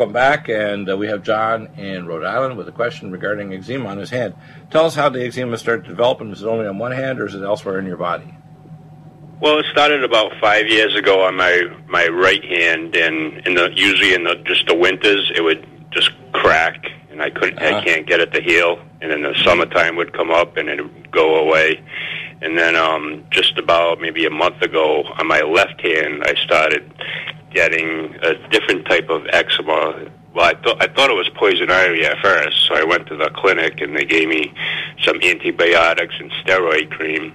welcome back. And uh, we have John in Rhode Island with a question regarding eczema on his hand. Tell us how the eczema started developing. Is it only on one hand or is it elsewhere in your body? Well, it started about five years ago on my my right hand, and in the usually in the just the winters it would just crack, and I couldn't Uh-huh. I can't get it to heal. And then the summertime would come up, and it would go away. And then um, just about maybe a month ago, on my left hand, I started getting a different type of eczema. Well, I thought I thought it was poison ivy at first, so I went to the clinic and they gave me some antibiotics and steroid cream,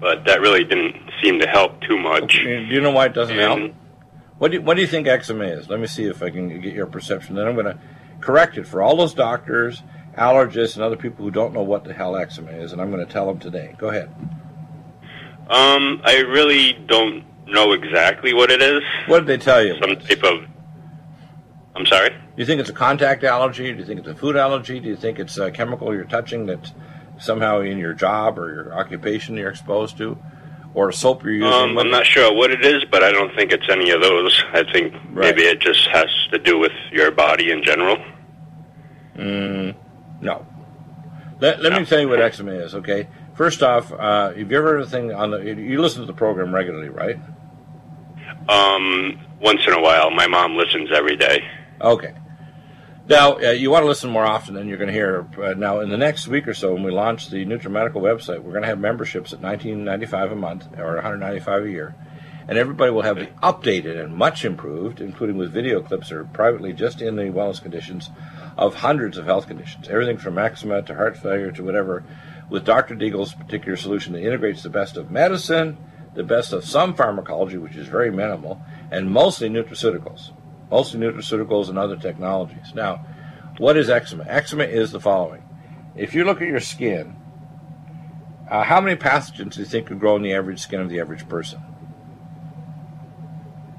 but that really didn't seem to help too much. Do you know why it doesn't help? What do you, what do you think eczema is? Let me see if I can get your perception. Then I'm going to correct it for all those doctors, allergists, and other people who don't know what the hell eczema is, and I'm going to tell them today. Go ahead. Um, I really don't know exactly what it is. What did they tell you? Some type of. I'm sorry. Do you think it's a contact allergy? Do you think it's a food allergy? Do you think it's a chemical you're touching that's somehow in your job or your occupation you're exposed to? Or a soap you're using? Um, I'm not sure what it is, but I don't think it's any of those. I think Right. maybe it just has to do with your body in general. Mm, no. Let, let me tell you what eczema is, okay? First off, uh, have you ever heard of the thing on the. You listen to the program regularly, right? Um, once in a while, my mom listens every day. Okay. Now, uh, you want to listen more often than you're going to hear. Uh, now, in the next week or so, when we launch the NutriMedical website, we're going to have memberships at $19.95 a month or 195 a year. And everybody will have the updated and much improved, including with video clips or privately just in the wellness conditions of hundreds of health conditions. Everything from eczema to heart failure to whatever, with Dr. Deagle's particular solution that integrates the best of medicine, the best of some pharmacology, which is very minimal, and mostly nutraceuticals mostly nutraceuticals and other technologies. Now, what is eczema? Eczema is the following. If you look at your skin, uh, how many pathogens do you think could grow in the average skin of the average person?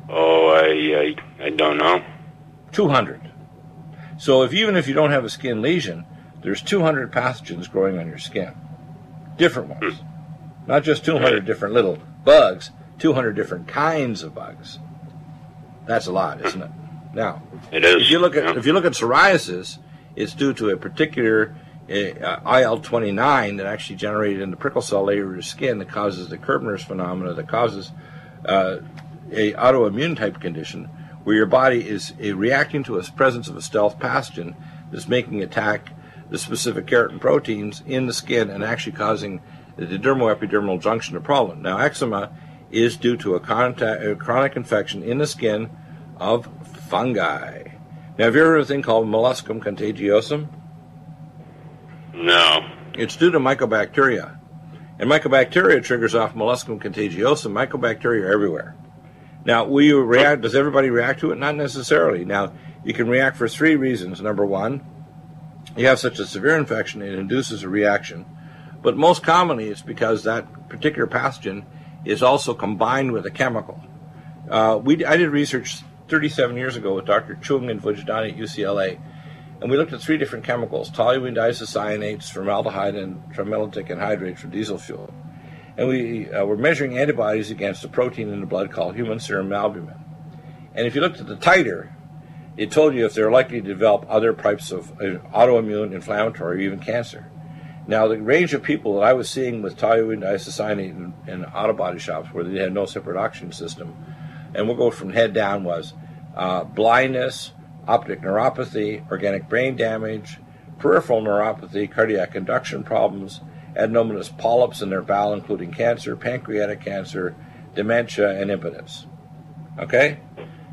Oh, I, I, I don't know. 200. So if even if you don't have a skin lesion, there's 200 pathogens growing on your skin. Different ones. Not just 200 different little bugs, 200 different kinds of bugs. That's a lot, isn't it? Now, It is. if you look at yeah. if you look at psoriasis, it's due to a particular uh, IL twenty nine that actually generated in the prickle cell layer of your skin that causes the Koebner's phenomena that causes uh, a autoimmune type condition where your body is uh, reacting to a presence of a stealth pathogen that's making attack the specific keratin proteins in the skin and actually causing the dermoepidermal junction of problem. Now, eczema is due to a, contact, a chronic infection in the skin of fungi. Now, have you ever heard of a thing called molluscum contagiosum? no. It's due to mycobacteria. And mycobacteria triggers off molluscum contagiosum. Mycobacteria are everywhere. Now, will you react? Does everybody react to it? Not necessarily. Now, you can react for three reasons. Number one, you have such a severe infection, it induces a reaction. But most commonly, it's because that particular pathogen is also combined with a chemical. Uh, we, I did research 37 years ago with Dr. Chung and Vujadani at UCLA, and we looked at three different chemicals toluene diisocyanates, formaldehyde, and trimellitic anhydride for diesel fuel. And we uh, were measuring antibodies against a protein in the blood called human serum albumin. And if you looked at the titer, it told you if they're likely to develop other types of uh, autoimmune, inflammatory, or even cancer. Now, the range of people that I was seeing with toluene diisocyanate in, in auto body shops where they had no separate oxygen system, and we'll go from head down, was uh, blindness, optic neuropathy, organic brain damage, peripheral neuropathy, cardiac conduction problems, adenomatous polyps in their bowel, including cancer, pancreatic cancer, dementia, and impotence. Okay?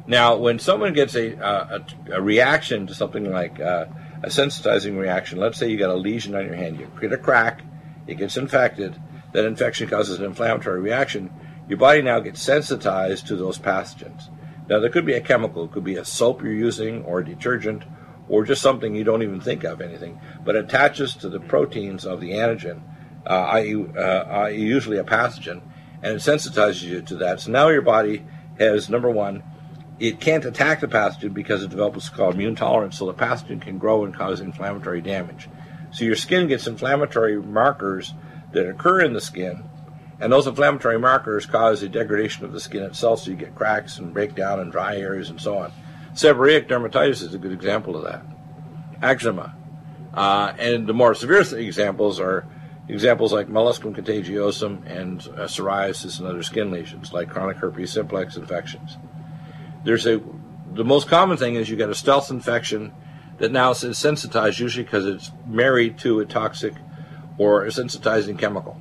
Now, when someone gets a, uh, a, a reaction to something like uh, a sensitizing reaction, let's say you got a lesion on your hand, you create a crack, it gets infected, that infection causes an inflammatory reaction, your body now gets sensitized to those pathogens. Now, there could be a chemical, it could be a soap you're using, or a detergent, or just something you don't even think of anything, but attaches to the proteins of the antigen, uh, i.e., uh, usually a pathogen, and it sensitizes you to that. So now your body has, number one, it can't attack the pathogen because it develops called immune tolerance, so the pathogen can grow and cause inflammatory damage. So your skin gets inflammatory markers that occur in the skin, and those inflammatory markers cause a degradation of the skin itself, so you get cracks and breakdown and dry areas and so on. Seborrheic dermatitis is a good example of that. Eczema. Uh, and the more severe examples are examples like molluscum contagiosum and uh, psoriasis and other skin lesions, like chronic herpes simplex infections. There's a the most common thing is you get a stealth infection that now is sensitized, usually because it's married to a toxic or a sensitizing chemical.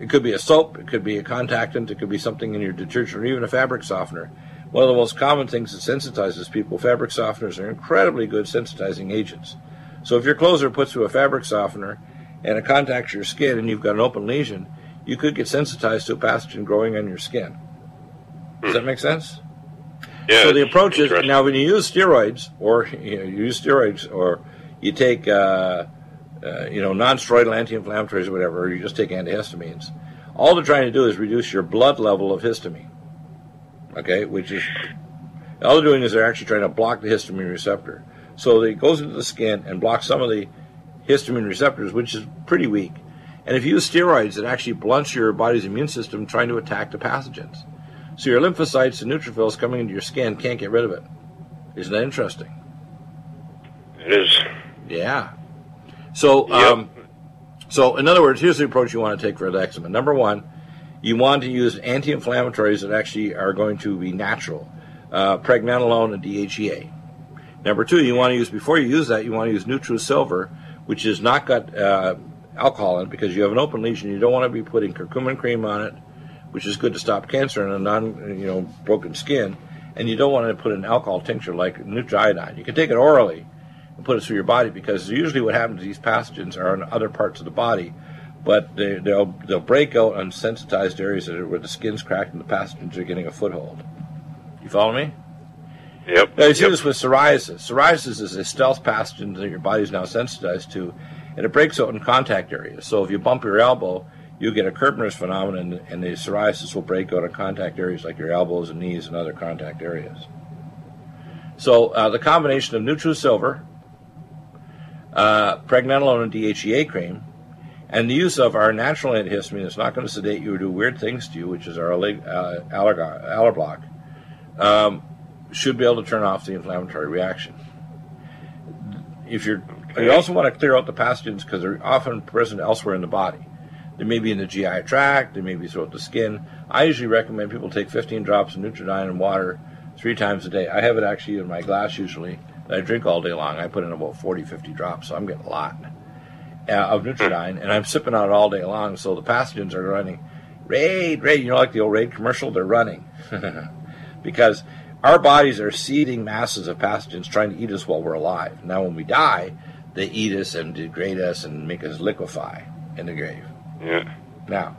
It could be a soap, it could be a contactant, it could be something in your detergent, or even a fabric softener. One of the most common things that sensitizes people, fabric softeners are incredibly good sensitizing agents. So if your clothes are put through a fabric softener and it contacts your skin and you've got an open lesion, you could get sensitized to a pathogen growing on your skin. Does that hmm. make sense? Yeah. So the approach is now when you use steroids, or you, know, you use steroids, or you take uh, uh, you know non-steroidal anti-inflammatories or whatever, or you just take antihistamines. All they're trying to do is reduce your blood level of histamine. Okay, which is all they're doing is they're actually trying to block the histamine receptor. So it goes into the skin and blocks some of the histamine receptors, which is pretty weak. And if you use steroids, it actually blunts your body's immune system trying to attack the pathogens. So your lymphocytes and neutrophils coming into your skin can't get rid of it. Isn't that interesting? It is. Yeah. So, Yep. um, so in other words, here's the approach you want to take for eczema. Number one, you want to use anti-inflammatories that actually are going to be natural, uh, pregnenolone and DHEA. Number two, you want to use before you use that, you want to use NutriSilver, which has not got uh, alcohol in it because you have an open lesion. You don't want to be putting curcumin cream on it, which is good to stop cancer in a non, you know, broken skin. And you don't want to put an alcohol tincture like Nutriodine. You can take it orally and put it through your body because usually what happens to these pathogens are in other parts of the body, but they, they'll they'll break out on sensitized areas that are, where the skin's cracked and the pathogens are getting a foothold. You follow me? Yep. Now, you see yep. this with psoriasis. Psoriasis is a stealth pathogen that your body's now sensitized to, and it breaks out in contact areas. So if you bump your elbow, you get a Koebner's phenomenon, and the psoriasis will break out in contact areas like your elbows and knees and other contact areas. So uh, the combination of NutriSilver, uh, pregnenolone and DHEA cream, and the use of our natural antihistamine that's not going to sedate you or do weird things to you, which is our uh, Allerblock, um, should be able to turn off the inflammatory reaction. If you're, you also want to clear out the pathogens because they're often present elsewhere in the body. They may be in the GI tract, they may be throughout the skin. I usually recommend people take 15 drops of Nutriodine in water three times a day. I have it actually in my glass usually that I drink all day long. I put in about 40, 50 drops, so I'm getting a lot uh, of Nutriodine, and I'm sipping on it all day long. So the pathogens are running. Raid, raid, you know, like the old raid commercial, they're running because our bodies are seeding masses of pathogens trying to eat us while we're alive. Now, when we die, they eat us and degrade us and make us liquefy in the grave. Yeah. Now,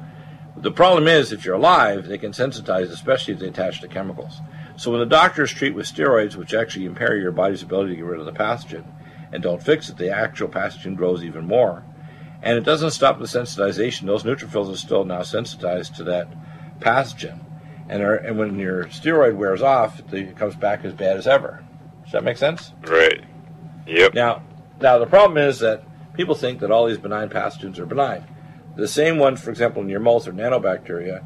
the problem is if you're alive, they can sensitize, especially if they attach to chemicals. So when the doctors treat with steroids, which actually impair your body's ability to get rid of the pathogen, and don't fix it, the actual pathogen grows even more. And it doesn't stop the sensitization. Those neutrophils are still now sensitized to that pathogen. And, are, and when your steroid wears off, it comes back as bad as ever. Does that make sense? Right. Yep. Now, now the problem is that people think that all these benign pathogens are benign. The same ones, for example, in your mouth are nanobacteria.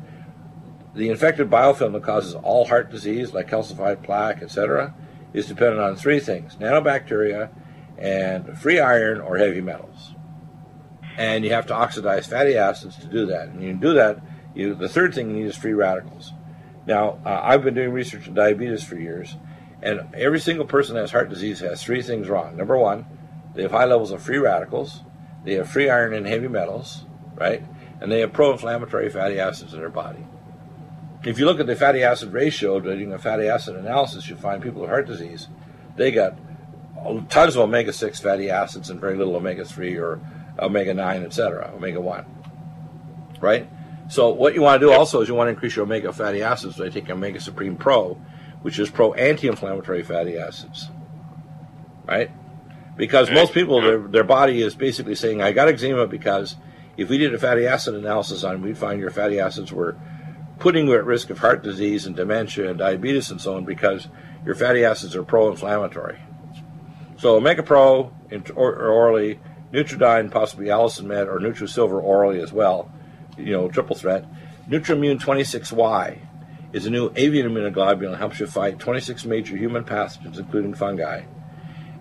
The infected biofilm that causes all heart disease, like calcified plaque, etc., is dependent on three things: nanobacteria and free iron or heavy metals. And you have to oxidize fatty acids to do that. And you do that. You, the third thing you need is free radicals. Now, uh, I've been doing research on diabetes for years, and every single person that has heart disease has three things wrong. Number one, they have high levels of free radicals, they have free iron and heavy metals, right? And they have pro inflammatory fatty acids in their body. If you look at the fatty acid ratio doing a fatty acid analysis, you find people with heart disease, they got tons of omega 6 fatty acids and very little omega 3 or omega 9, etc., omega 1. Right? So, what you want to do also is you want to increase your omega fatty acids by taking Omega Supreme Pro, which is pro anti inflammatory fatty acids. Right? Because most people, their, their body is basically saying, I got eczema because if we did a fatty acid analysis on, we'd find your fatty acids were putting you at risk of heart disease and dementia and diabetes and so on because your fatty acids are pro-inflammatory. So Omega Pro or, or orally, Nutriodine, possibly Allison Med, or NutriSilver orally as well, you know, triple threat. Nutrimune 26Y is a new avian immunoglobulin that helps you fight 26 major human pathogens, including fungi.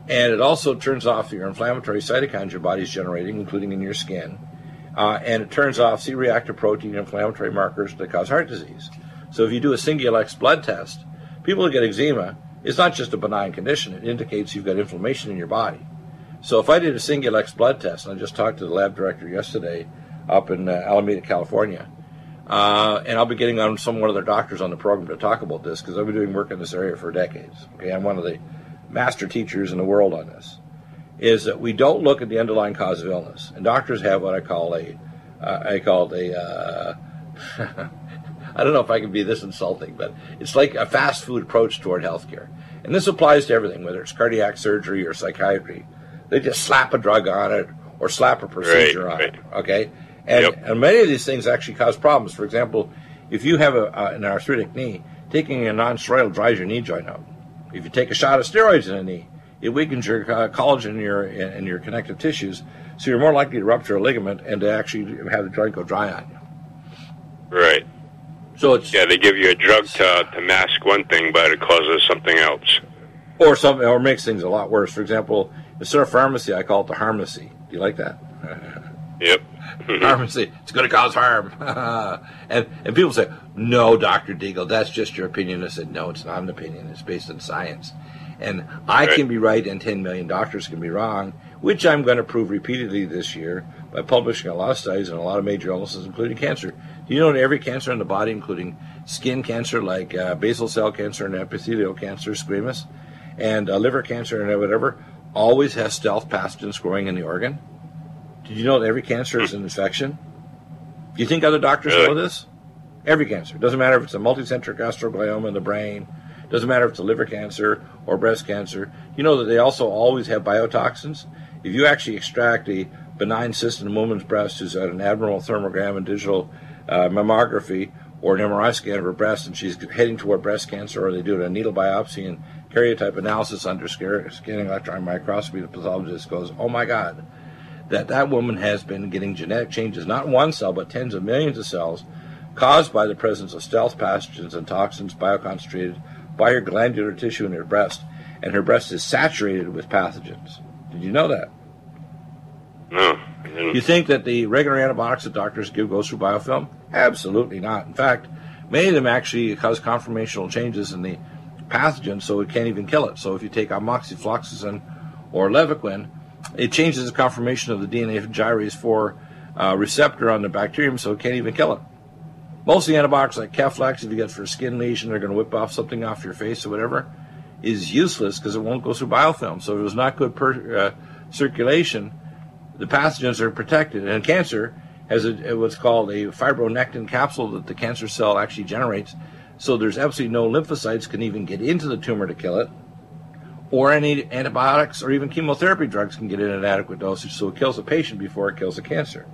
And it also turns off your inflammatory cytokines your body's generating, including in your skin. Uh, and it turns off C reactive protein inflammatory markers that cause heart disease. So if you do a Singulex blood test, people who get eczema, it's not just a benign condition, it indicates you've got inflammation in your body. So if I did a Singulex blood test, and I just talked to the lab director yesterday up in uh, Alameda, California, uh, and I'll be getting on some one of their doctors on the program to talk about this because I've been doing work in this area for decades. Okay, I'm one of the master teachers in the world on this. Is that we don't look at the underlying cause of illness, and doctors have what I call a, uh, I call it a, uh, I don't know if I can be this insulting, but it's like a fast food approach toward healthcare, and this applies to everything, whether it's cardiac surgery or psychiatry. They just slap a drug on it or slap a procedure Right, on right. it. Okay, and, Yep. and many of these things actually cause problems. For example, if you have a, uh, an arthritic knee, taking a non-steroidal dries your knee joint out. If you take a shot of steroids in the knee, it weakens your uh, collagen in your in, in your connective tissues, so you're more likely to rupture a ligament and to actually have the joint go dry on you. Right. So it's Yeah, they give you a drug to to mask one thing, but it causes something else. or something or makes things a lot worse. For example, instead of pharmacy, I call it the harmacy. Do you like that? Yep. pharmacy. It's going to cause harm. and and people say, no, Doctor Deagle, that's just your opinion. I said, no, it's not an opinion. It's based on science. And I Right. can be right, and 10 million doctors can be wrong, which I'm going to prove repeatedly this year by publishing a lot of studies on a lot of major illnesses, including cancer. Do you know that every cancer in the body, including skin cancer like uh, basal cell cancer and epithelial cancer, squamous, and uh, liver cancer and whatever, always has stealth pathogens growing in the organ? Did you know that every cancer is an infection? Do you think other doctors Really? know this? Every cancer. It Doesn't matter if it's a multicentric astroglioma in the brain. Doesn't matter if it's liver cancer or breast cancer. You know that they also always have biotoxins. If you actually extract a benign cyst in a woman's breast who's had an abnormal thermogram and digital uh, mammography or an MRI scan of her breast and she's heading toward breast cancer, or they do a needle biopsy and karyotype analysis under scanning electron microscopy, the pathologist goes, "Oh my God, that that woman has been getting genetic changes, not one cell, but tens of millions of cells, caused by the presence of stealth pathogens and toxins bioconcentrated by her glandular tissue in her breast, and her breast is saturated with pathogens. Did you know that? No. You think that the regular antibiotics that doctors give goes through biofilm? Absolutely not. In fact, many of them actually cause conformational changes in the pathogen, so it can't even kill it. So if you take amoxifloxacin or levaquin, it changes the conformation of the DNA gyrase 4 uh, receptor on the bacterium, so it can't even kill it. Most of the antibiotics, like Keflex, if you get for a skin lesion, they're going to whip off something off your face or whatever, is useless because it won't go through biofilm. So if it was not good per, uh, circulation, the pathogens are protected. And cancer has a, what's called a fibronectin capsule that the cancer cell actually generates. So there's absolutely no lymphocytes can even get into the tumor to kill it, or any antibiotics or even chemotherapy drugs can get in at adequate dosage, so it kills the patient before it kills the cancer.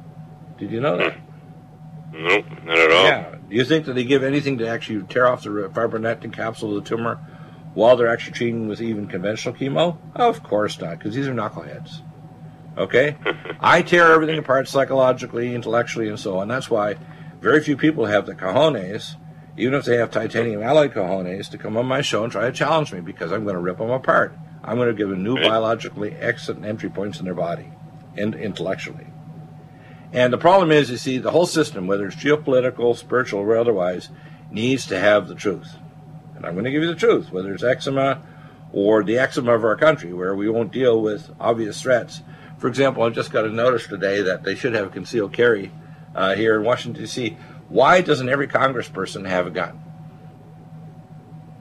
Did you know that? Nope, not at all. Yeah. Do you think that they give anything to actually tear off the fibronectin capsule of the tumor while they're actually treating with even conventional chemo? Of course not, because these are knuckleheads. Okay? I tear everything apart psychologically, intellectually, and so on. That's why very few people have the cojones, even if they have titanium alloy cojones, to come on my show and try to challenge me because I'm going to rip them apart. I'm going to give them new biologically excellent entry points in their body and intellectually. And the problem is, you see, the whole system, whether it's geopolitical, spiritual, or otherwise, needs to have the truth. And I'm going to give you the truth, whether it's eczema or the eczema of our country, where we won't deal with obvious threats. For example, I just got a notice today that they should have concealed carry uh, here in Washington, D.C. Why doesn't every congressperson have a gun?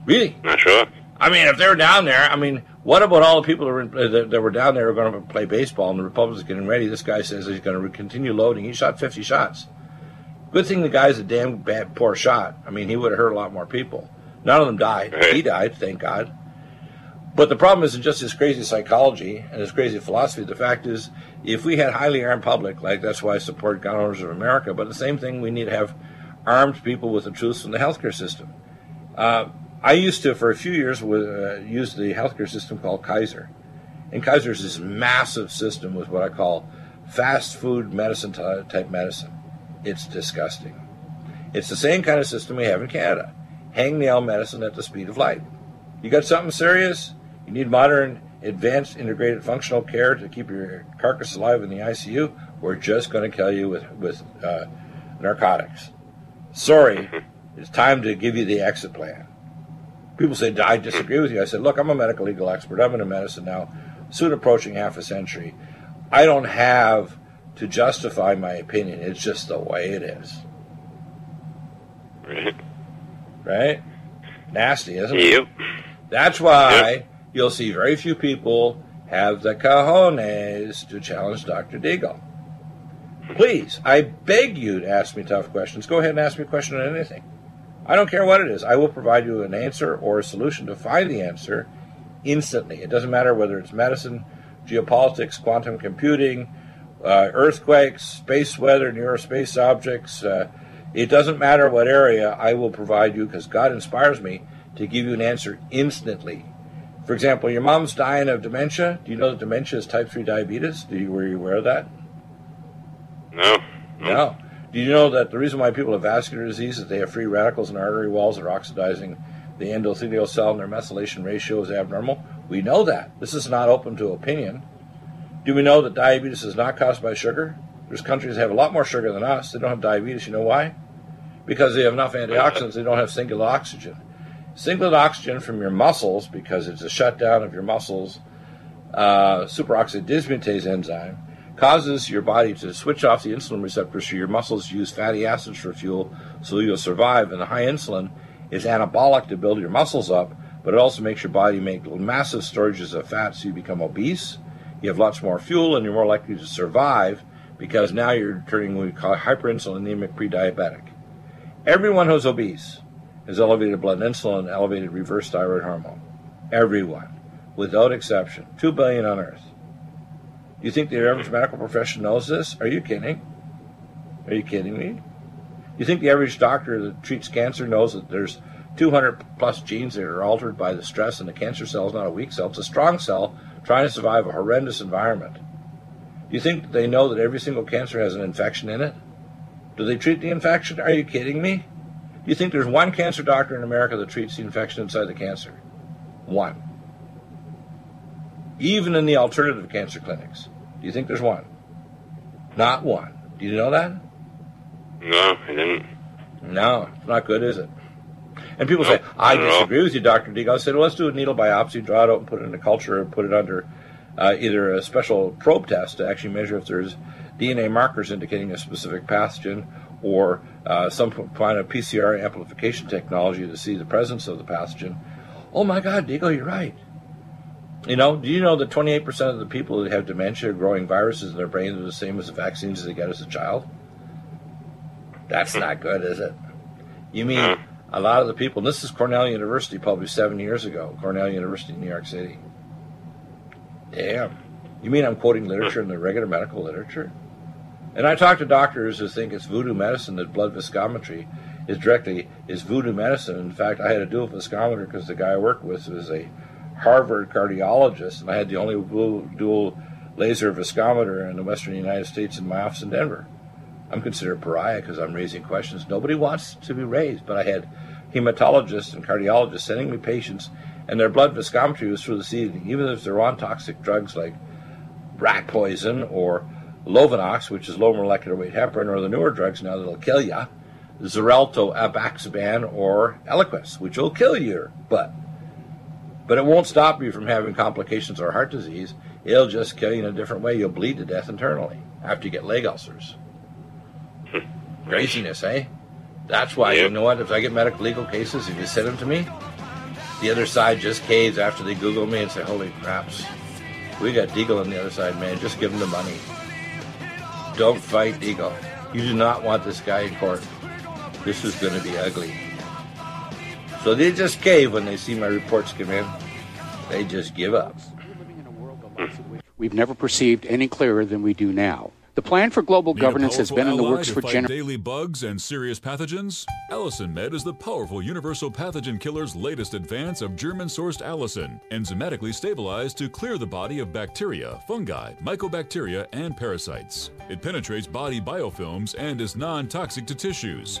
Really? Not sure. I mean, if they're down there, I mean, what about all the people that were, that, that were down there going to play baseball and the Republicans getting ready? This guy says he's going to continue loading. He shot 50 shots. Good thing the guy's a damn bad, poor shot. I mean, he would have hurt a lot more people. None of them died. He died, thank God. But the problem isn't just his crazy psychology and his crazy philosophy. The fact is, if we had highly armed public, like that's why I support gun owners of America, but the same thing, we need to have armed people with the truth from the healthcare system. Uh, I used to, for a few years, with, uh, use the healthcare system called Kaiser. And Kaiser is this massive system with what I call fast food medicine type medicine. It's disgusting. It's the same kind of system we have in Canada. hangnail medicine at the speed of light. You got something serious? You need modern, advanced, integrated functional care to keep your carcass alive in the ICU? We're just going to kill you with, with uh, narcotics. Sorry, it's time to give you the exit plan. People say, I disagree with you. I said, look, I'm a medical legal expert. I'm in medicine now, soon approaching half a century. I don't have to justify my opinion. It's just the way it is. Right. Right? Nasty, isn't it? Yep. That's why Yep. you'll see very few people have the cojones to challenge Dr. Deagle. Please, I beg you to ask me tough questions. Go ahead and ask me a question on anything. I don't care what it is. I will provide you an answer or a solution to find the answer instantly. It doesn't matter whether it's medicine, geopolitics, quantum computing, uh, earthquakes, space weather, near space objects. Uh, it doesn't matter what area, I will provide you because God inspires me to give you an answer instantly. For example, your mom's dying of dementia. Do you know that dementia is type 3 diabetes? Do you, were you aware of that? No. No. Do you know that the reason why people have vascular disease is they have free radicals in artery walls that are oxidizing the endothelial cell and their methylation ratio is abnormal? We know that. This is not open to opinion. Do we know that diabetes is not caused by sugar? There's countries that have a lot more sugar than us. They don't have diabetes. You know why? Because they have enough antioxidants. They don't have singlet oxygen. Singlet oxygen from your muscles, because it's a shutdown of your muscles, uh, superoxide dismutase enzyme, causes your body to switch off the insulin receptors so your muscles use fatty acids for fuel so you'll survive. And the high insulin is anabolic to build your muscles up, but it also makes your body make massive storages of fat so you become obese. You have lots more fuel and you're more likely to survive because now you're turning what we call hyperinsulinemic pre-diabetic. Everyone who's obese has elevated blood insulin, elevated reverse thyroid hormone. Everyone, without exception. Two billion on Earth. Do you think the average medical profession knows this? Are you kidding? Are you kidding me? You think the average doctor that treats cancer knows that there's 200 plus genes that are altered by the stress, and the cancer cell is not a weak cell, it's a strong cell trying to survive a horrendous environment? Do you think they know that every single cancer has an infection in it? Do they treat the infection? Are you kidding me? Do you think there's one cancer doctor in America that treats the infection inside the cancer? One. Even in the alternative cancer clinics. Do you think there's one? Not one. Do you know that? No, I didn't. No, it's not good, is it? And people say, I at all. disagree with you, Dr. Deagle. I said, well, let's do a needle biopsy, draw it out, and put it in a culture, or put it under uh, either a special probe test to actually measure if there's DNA markers indicating a specific pathogen or uh, some kind of PCR amplification technology to see the presence of the pathogen. Oh my God, Deagle, you're right. You know, do you know that 28% of the people that have dementia are growing viruses in their brains are the same as the vaccines they get as a child? That's not good, is it? You mean hmm. a lot of the people, and this is Cornell University published seven years ago, Cornell University in New York City. Damn. You mean I'm quoting literature in the regular medical literature? And I talk to doctors who think it's voodoo medicine that blood viscometry is directly is voodoo medicine. In fact, I had a dual viscometer because the guy I worked with was a Harvard cardiologist, and I had the only dual, laser viscometer in the Western United States in my office in Denver. I'm considered a pariah because I'm raising questions nobody wants to be raised. But I had hematologists and cardiologists sending me patients, and their blood viscometry was through the ceiling, even if they're on toxic drugs like rat poison or Lovenox, which is low molecular weight heparin, or the newer drugs now that'll kill you, Xarelto, apixaban, or Eliquis, which will kill your butt. But it won't stop you from having complications or heart disease. It'll just kill you in a different way. You'll bleed to death internally after you get leg ulcers. Craziness, eh? That's why, you know what? If I get medical legal cases, if you send them to me, the other side just caves after they Google me and say, holy craps, we got Deagle on the other side, man. Just give him the money. Don't fight Deagle. You do not want this guy in court. This is going to be ugly. So they just cave when they see my reports come in. They just give up. We've never perceived any clearer than we do now. The plan for global Need governance has been in the works to for generations. daily bugs and serious pathogens? Allison Med is the powerful universal pathogen killer's latest advance of German-sourced allicin, enzymatically stabilized to clear the body of bacteria, fungi, mycobacteria, and parasites. It penetrates body biofilms and is non-toxic to tissues.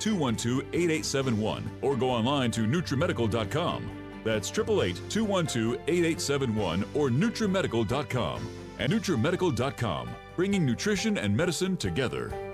212 8871 or go online to NutriMedical.com. That's 888 212 8871 or NutriMedical.com. And NutriMedical.com, bringing nutrition and medicine together.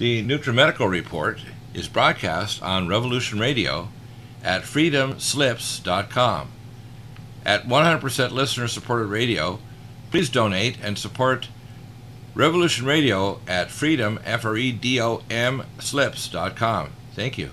The NutriMedical Report is broadcast on Revolution Radio at freedomslips.com. At 100% listener supported radio, please donate and support Revolution Radio at freedom, F R E D O M, slips.com. Thank you.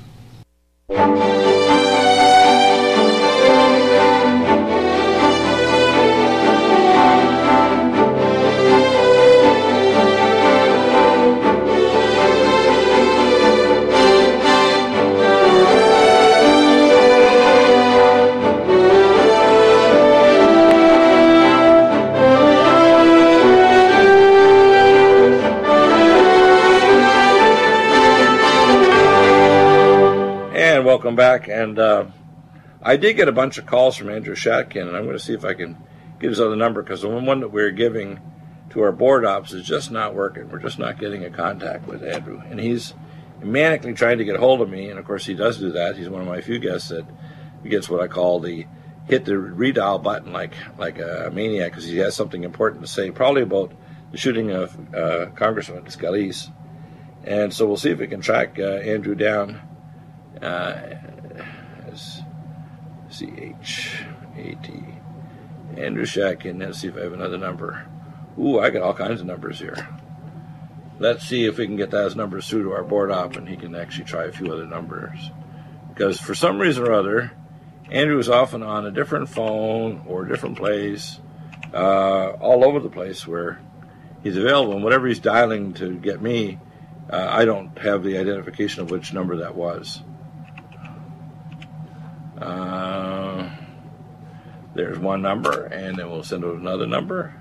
Welcome back. And uh, I did get a bunch of calls from Andrew Schatkin, and I'm going to see if I can get his other number because the one that we're giving to our board ops is just not working. We're just not getting a contact with Andrew, and he's manically trying to get hold of me. And of course, he does do that. He's one of my few guests that gets what I call the hit the redial button like like a maniac because he has something important to say, probably about the shooting of uh, Congressman Scalise. And so we'll see if we can track uh, Andrew down. Uh, C H A T. Andrew Schatkin. Let's see if I have another number. Ooh, I got all kinds of numbers here. Let's see if we can get those numbers through to our board op and he can actually try a few other numbers. Because for some reason or other, Andrew is often on a different phone or a different place, uh, all over the place where he's available. And whatever he's dialing to get me, uh, I don't have the identification of which number that was. Uh, there's one number, and then we'll send out another number.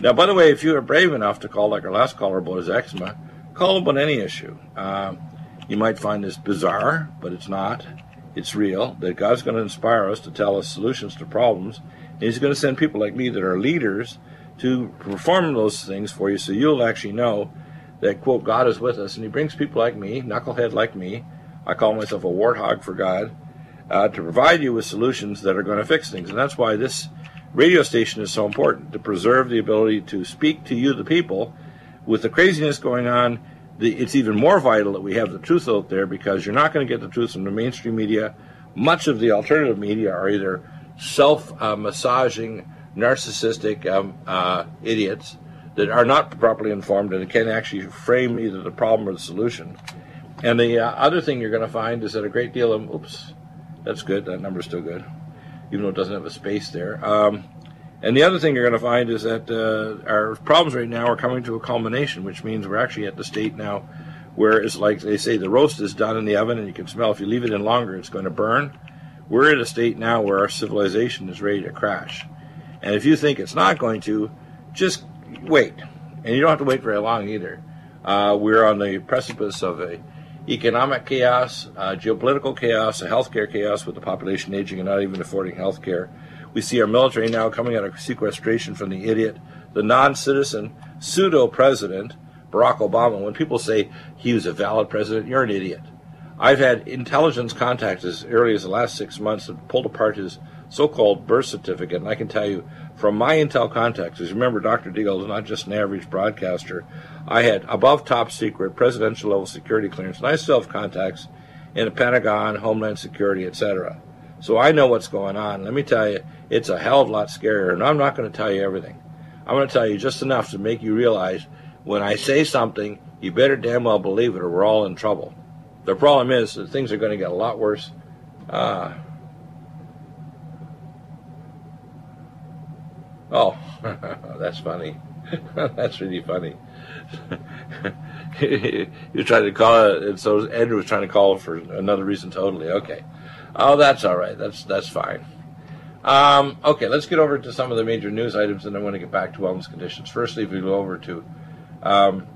Now, by the way, if you are brave enough to call, like our last caller about his eczema, call about any issue. Uh, you might find this bizarre, but it's not. It's real. That God's going to inspire us to tell us solutions to problems. And He's going to send people like me that are leaders to perform those things for you so you'll actually know that, quote, God is with us. And He brings people like me, knucklehead like me. I call myself a warthog for God uh, to provide you with solutions that are going to fix things. And that's why this radio station is so important to preserve the ability to speak to you, the people. With the craziness going on, the, it's even more vital that we have the truth out there because you're not going to get the truth from the mainstream media. Much of the alternative media are either self uh, massaging, narcissistic um, uh, idiots that are not properly informed and can actually frame either the problem or the solution. And the uh, other thing you're going to find is that a great deal of, oops, that's good, that number's still good, even though it doesn't have a space there. Um, and the other thing you're going to find is that uh, our problems right now are coming to a culmination, which means we're actually at the state now where it's like they say the roast is done in the oven and you can smell if you leave it in longer, it's going to burn. We're at a state now where our civilization is ready to crash. And if you think it's not going to, just wait. And you don't have to wait very long either. Uh, we're on the precipice of a economic chaos, uh, geopolitical chaos, a healthcare chaos with the population aging and not even affording healthcare. We see our military now coming out of sequestration from the idiot, the non citizen, pseudo president, Barack Obama. When people say he was a valid president, you're an idiot. I've had intelligence contacts as early as the last six months that pulled apart his so called birth certificate. And I can tell you from my intel contacts, as remember, Dr. Deagle is not just an average broadcaster. I had above top secret presidential level security clearance, and I still have contacts in the Pentagon, Homeland Security, etc. So I know what's going on. Let me tell you, it's a hell of a lot scarier, and I'm not going to tell you everything. I'm going to tell you just enough to make you realize when I say something, you better damn well believe it, or we're all in trouble. The problem is that things are going to get a lot worse. Uh, oh, that's funny. that's really funny. you tried to call it, and so Andrew was trying to call for another reason totally. Okay. Oh, that's all right. That's that's fine. Um, okay, let's get over to some of the major news items, and I want to get back to wellness conditions. Firstly, if we go over to um,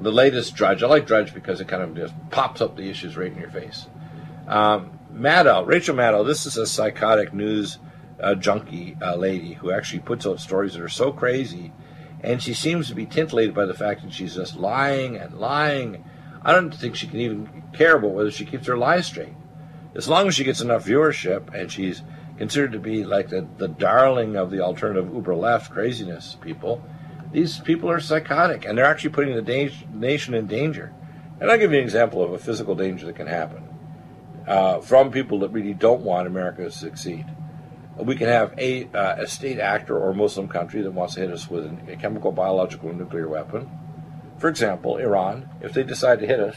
the latest Drudge, I like Drudge because it kind of just pops up the issues right in your face. Um, Maddow, Rachel Maddow, this is a psychotic news uh, junkie lady who actually puts out stories that are so crazy, and she seems to be tintillated by the fact that she's just lying and lying. I don't think she can even care about whether she keeps her lies straight. As long as she gets enough viewership and she's considered to be like the, the darling of the alternative uber left craziness people, these people are psychotic and they're actually putting the da- nation in danger. And I'll give you an example of a physical danger that can happen uh, from people that really don't want America to succeed. We can have a, uh, a state actor or Muslim country that wants to hit us with a chemical, biological, nuclear weapon. For example, Iran, if they decide to hit us,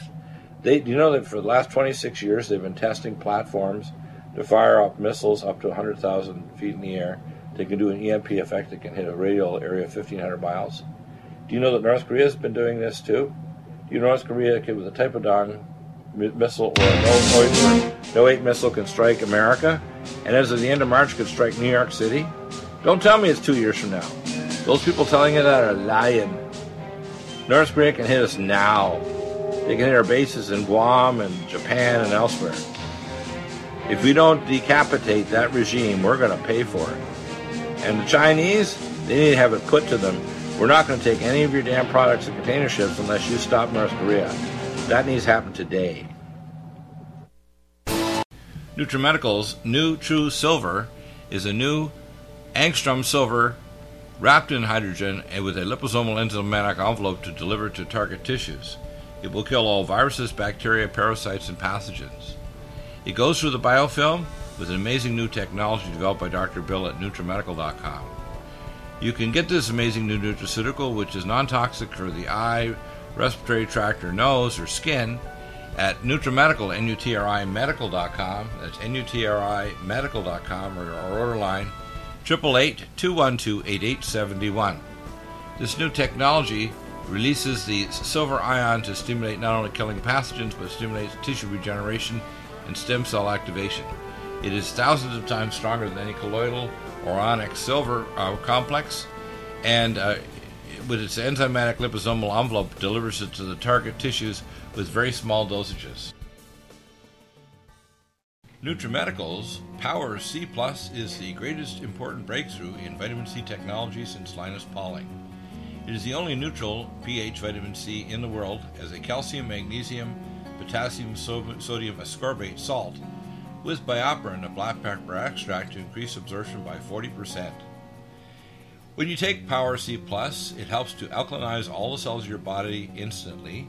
they, do you know that for the last 26 years they've been testing platforms to fire up missiles up to 100,000 feet in the air. They can do an EMP effect that can hit a radial area of 1,500 miles. Do you know that North Korea has been doing this too? Do you know North Korea can, with a Taepodong missile or no, no 8 missile can strike America, and as of the end of March could strike New York City? Don't tell me it's two years from now. Those people telling you that are lying. North Korea can hit us now. They can hit our bases in Guam and Japan and elsewhere. If we don't decapitate that regime, we're going to pay for it. And the Chinese, they need to have it put to them. We're not going to take any of your damn products and container ships unless you stop North Korea. That needs to happen today. NutriMedical's new True Silver is a new angstrom silver wrapped in hydrogen and with a liposomal enzymatic envelope to deliver to target tissues. It will kill all viruses, bacteria, parasites, and pathogens. It goes through the biofilm with an amazing new technology developed by Dr. Bill at NutriMedical.com. You can get this amazing new nutraceutical, which is non toxic for the eye, respiratory tract, or nose, or skin, at NutriMedical, N-U-T-R-I Medical.com. That's N-U-T-R-I Medical.com, or our order line, 888-212-8871. This new technology releases the silver ion to stimulate not only killing pathogens, but stimulates tissue regeneration and stem cell activation. It is thousands of times stronger than any colloidal or onyx silver uh, complex, and uh, with its enzymatic liposomal envelope, delivers it to the target tissues with very small dosages. NutriMedical's Power C Plus is the greatest important breakthrough in vitamin C technology since Linus Pauling. It is the only neutral pH vitamin C in the world as a calcium, magnesium, potassium, sodium ascorbate salt with BioPerine, a black pepper extract to increase absorption by 40%. When you take Power C Plus, it helps to alkalinize all the cells of your body instantly,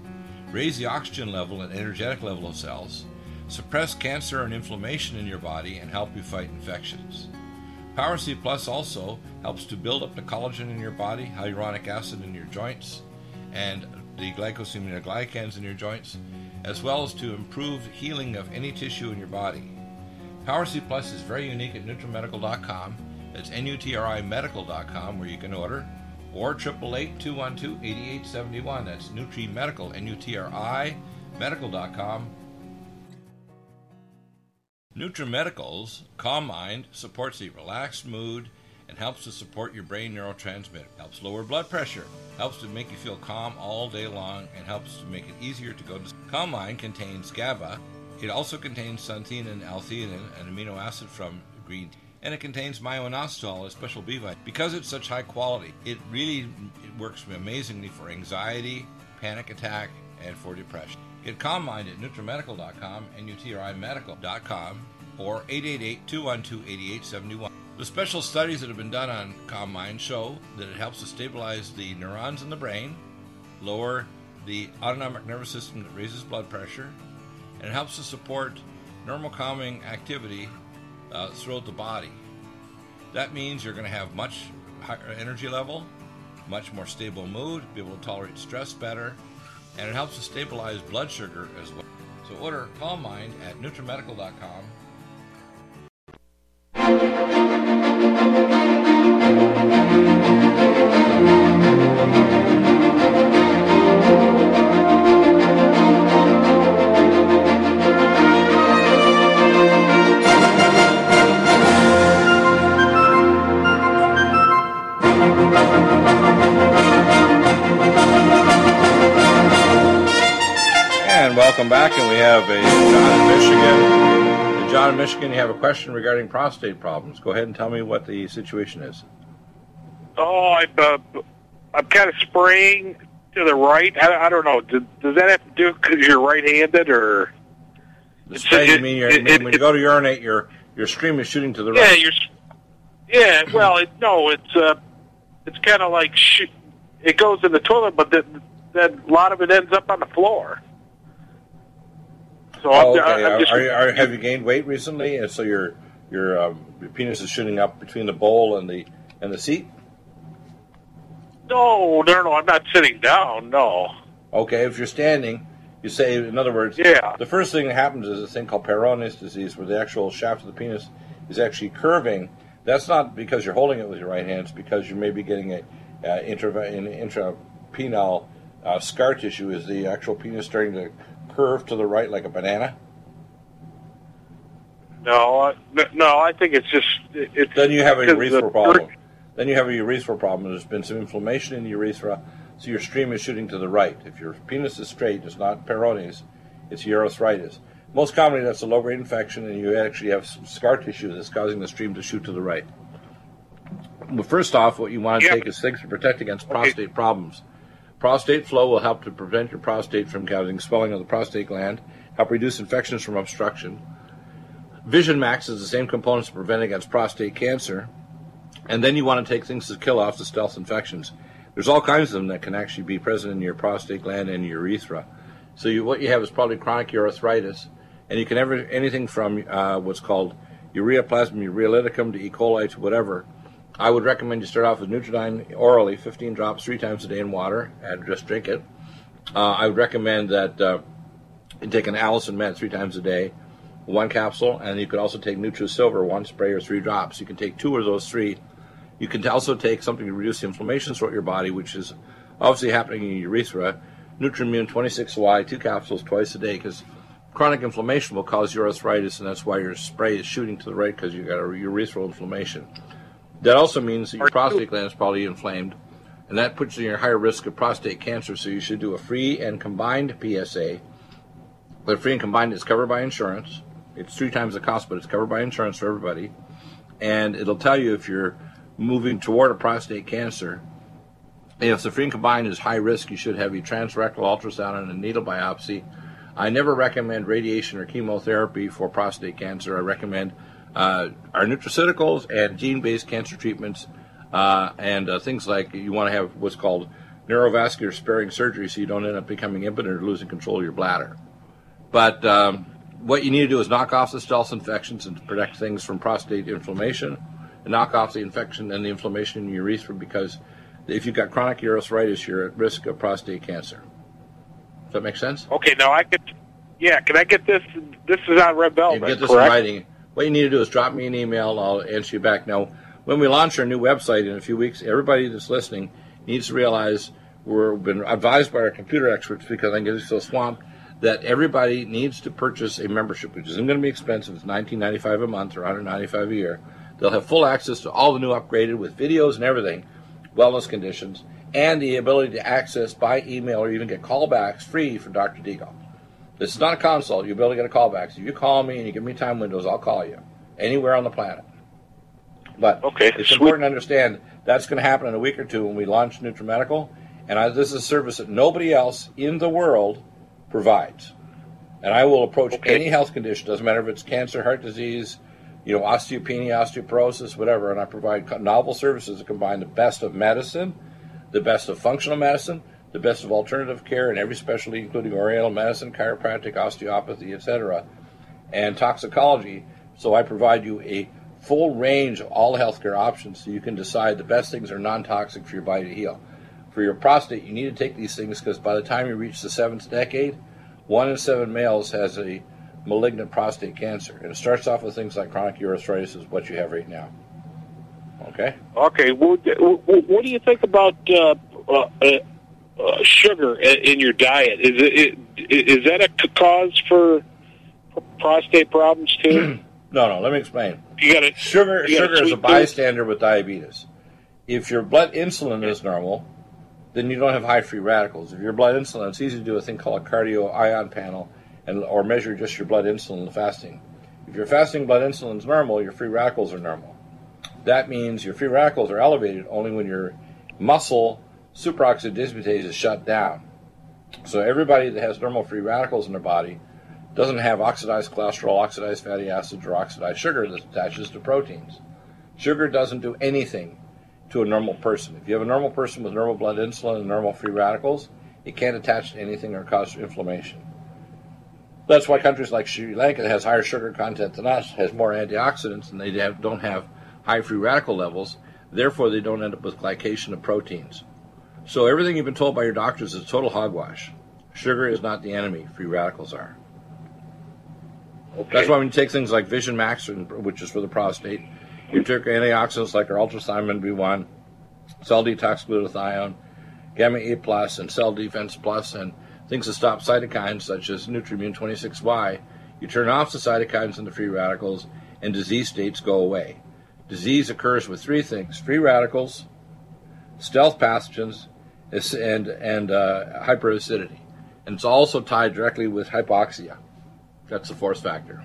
raise the oxygen level and energetic level of cells, suppress cancer and inflammation in your body, and help you fight infections. Power C Plus also helps to build up the collagen in your body, hyaluronic acid in your joints, and the glycosaminoglycans in your joints, as well as to improve healing of any tissue in your body. Power C Plus is very unique at NutriMedical.com that's NUTRIMedical.com where you can order, or 888-212-8871. That's NutriMedical, N-U-T-R-I, medical.com. NutriMedical's Calm Mind supports a relaxed mood and helps to support your brain neurotransmitter. Helps lower blood pressure, helps to make you feel calm all day long, and helps to make it easier to go to sleep. Calm Mind contains GABA. It also contains xanthine and L-theanine, an amino acid from green tea and it contains myo-inositol, a special B vitamin. Because it's such high quality, it really it works amazingly for anxiety, panic attack, and for depression. Get Calm Mind at NutriMedical.com, N-U-T-R-I-Medical.com, or 888-212-8871. The special studies that have been done on Calm Mind show that it helps to stabilize the neurons in the brain, lower the autonomic nervous system that raises blood pressure, and it helps to support normal calming activity uh, throughout the body. That means you're going to have much higher energy level, much more stable mood, be able to tolerate stress better, and it helps to stabilize blood sugar as well. So order Calm Mind at NutriMedical.com Michigan. John in Michigan, you have a question regarding prostate problems. Go ahead and tell me what the situation is. Oh, I'm, uh, I'm kind of spraying to the right. I, I don't know. Does, does that have to do because you're right-handed, or? The spray, you mean, it, it, when you go to urinate, your your stream is shooting to the yeah, right. Yeah, you're, yeah, well, it, no, it's uh, it's kind of like sh- it goes in the toilet, but then, then a lot of it ends up on the floor. So oh, okay. I'm, I'm just, are, are, have you gained weight recently? And so your your, um, your penis is shooting up between the bowl and the and the seat? No, no, no. I'm not sitting down. No. Okay, if you're standing, you say, in other words, yeah. The first thing that happens is a thing called Peyronie's disease, where the actual shaft of the penis is actually curving. That's not because you're holding it with your right hand; it's because you may be getting a uh, intra, intrapenile uh, scar tissue. Is the actual penis starting to curve to the right like a banana? No, no, I think it's just it's. Then you have a urethral problem. Then you have a urethral problem. There's been some inflammation in the urethra, so your stream is shooting to the right. If your penis is straight, it's not Peyronie's, it's urethritis. Most commonly, that's a low-grade infection, and you actually have some scar tissue that's causing the stream to shoot to the right. Well, first off, what you want to yep. take is things to protect against okay. prostate problems. Prostate flow will help to prevent your prostate from causing swelling of the prostate gland, help reduce infections from obstruction. Vision Max is the same components to prevent against prostate cancer. And then you want to take things to kill off the stealth infections. There's all kinds of them that can actually be present in your prostate gland and urethra. So you, what you have is probably chronic urethritis, and you can have anything from uh, what's called ureaplasma urealyticum to E. coli to whatever I would recommend you start off with Nutriodine orally, 15 drops three times a day in water, and just drink it. Uh, I would recommend that uh, you take an Allicin Med three times a day, one capsule, and you could also take NutriSilver, one spray or three drops. You can take two of those three. You can also take something to reduce the inflammation throughout your body, which is obviously happening in your urethra. Nutriimmune 26Y, two capsules twice a day, because chronic inflammation will cause urethritis, and that's why your spray is shooting to the right because you've got a urethral inflammation. That also means that your prostate gland is probably inflamed, and that puts you in a higher risk of prostate cancer. So you should do a free and combined PSA. The free and combined is covered by insurance. It's three times the cost, but it's covered by insurance for everybody. And it'll tell you if you're moving toward a prostate cancer. If the free and combined is high risk, you should have a transrectal ultrasound and a needle biopsy. I never recommend radiation or chemotherapy for prostate cancer. I recommend uh, our nutraceuticals and gene-based cancer treatments uh, and uh, things like you want to have what's called neurovascular sparing surgery so you don't end up becoming impotent or losing control of your bladder. But um, what you need to do is knock off the stealth infections and protect things from prostate inflammation, and knock off the infection and the inflammation in your urethra because if you've got chronic urethritis, you're at risk of prostate cancer. Does that make sense? Okay, now I could. Yeah, can I get this? This is on Red You Velvet, get this correct? in writing. What you need to do is drop me an email I'll answer you back. Now, when we launch our new website in a few weeks, everybody that's listening needs to realize we're been advised by our computer experts because I'm getting so swamped that everybody needs to purchase a membership, which isn't going to be expensive. It's $19.95 a month or 195 a year. They'll have full access to all the new upgraded with videos and everything, wellness conditions, and the ability to access by email or even get callbacks free from Dr. Deagle. This is not a consult. You'll be able to get a callback. So if you call me and you give me time windows, I'll call you anywhere on the planet. But Okay, it's sweet. important to understand that's going to happen in a week or two when we launch NutriMedical. And I, this is a service that nobody else in the world provides. And I will approach Okay. any health condition, doesn't matter if it's cancer, heart disease, you know, osteopenia, osteoporosis, whatever, and I provide novel services that combine the best of medicine, the best of functional medicine, the best of alternative care in every specialty, including oriental medicine, chiropractic, osteopathy, etc., and toxicology. So I provide you a full range of all healthcare options so you can decide the best things are non-toxic for your body to heal. For your prostate, you need to take these things because by the time you reach the seventh decade, one in seven males has a malignant prostate cancer. And it starts off with things like chronic urethritis, is what you have right now. Okay? Okay, what, what what do you think about uh, uh, uh, sugar in your diet? Is it, it is that a cause for prostate problems too? No, no, let me explain. you got Sugar, You sugar is a bystander with diabetes. If your blood insulin is normal, then you don't have high free radicals. If your blood insulin, it's easy to do a thing called a cardio ion panel, and or measure just your blood insulin in fasting. If your fasting blood insulin is normal, your free radicals are normal. That means your free radicals are elevated only when your muscle superoxide dismutase is shut down. So everybody that has normal free radicals in their body doesn't have oxidized cholesterol, oxidized fatty acids, or oxidized sugar that attaches to proteins. Sugar doesn't do anything to a normal person. If you have a normal person with normal blood insulin and normal free radicals, it can't attach to anything or cause inflammation. That's why countries like Sri Lanka that has higher sugar content than us has more antioxidants and they have, don't have high free radical levels. Therefore, they don't end up with glycation of proteins. So everything you've been told by your doctors is total hogwash. Sugar is not the enemy. Free radicals are. Okay. That's why when you take things like Vision Max, which is for the prostate, you take antioxidants like our Ultrathymine B1, Cell Detox Glutathione, Gamma A Plus, and Cell Defense Plus, and things that stop cytokines such as Nutrimune 26Y, you turn off the cytokines and the free radicals, and disease states go away. Disease occurs with three things: free radicals, stealth pathogens, and and uh, hyperacidity, and it's also tied directly with hypoxia. That's the fourth factor.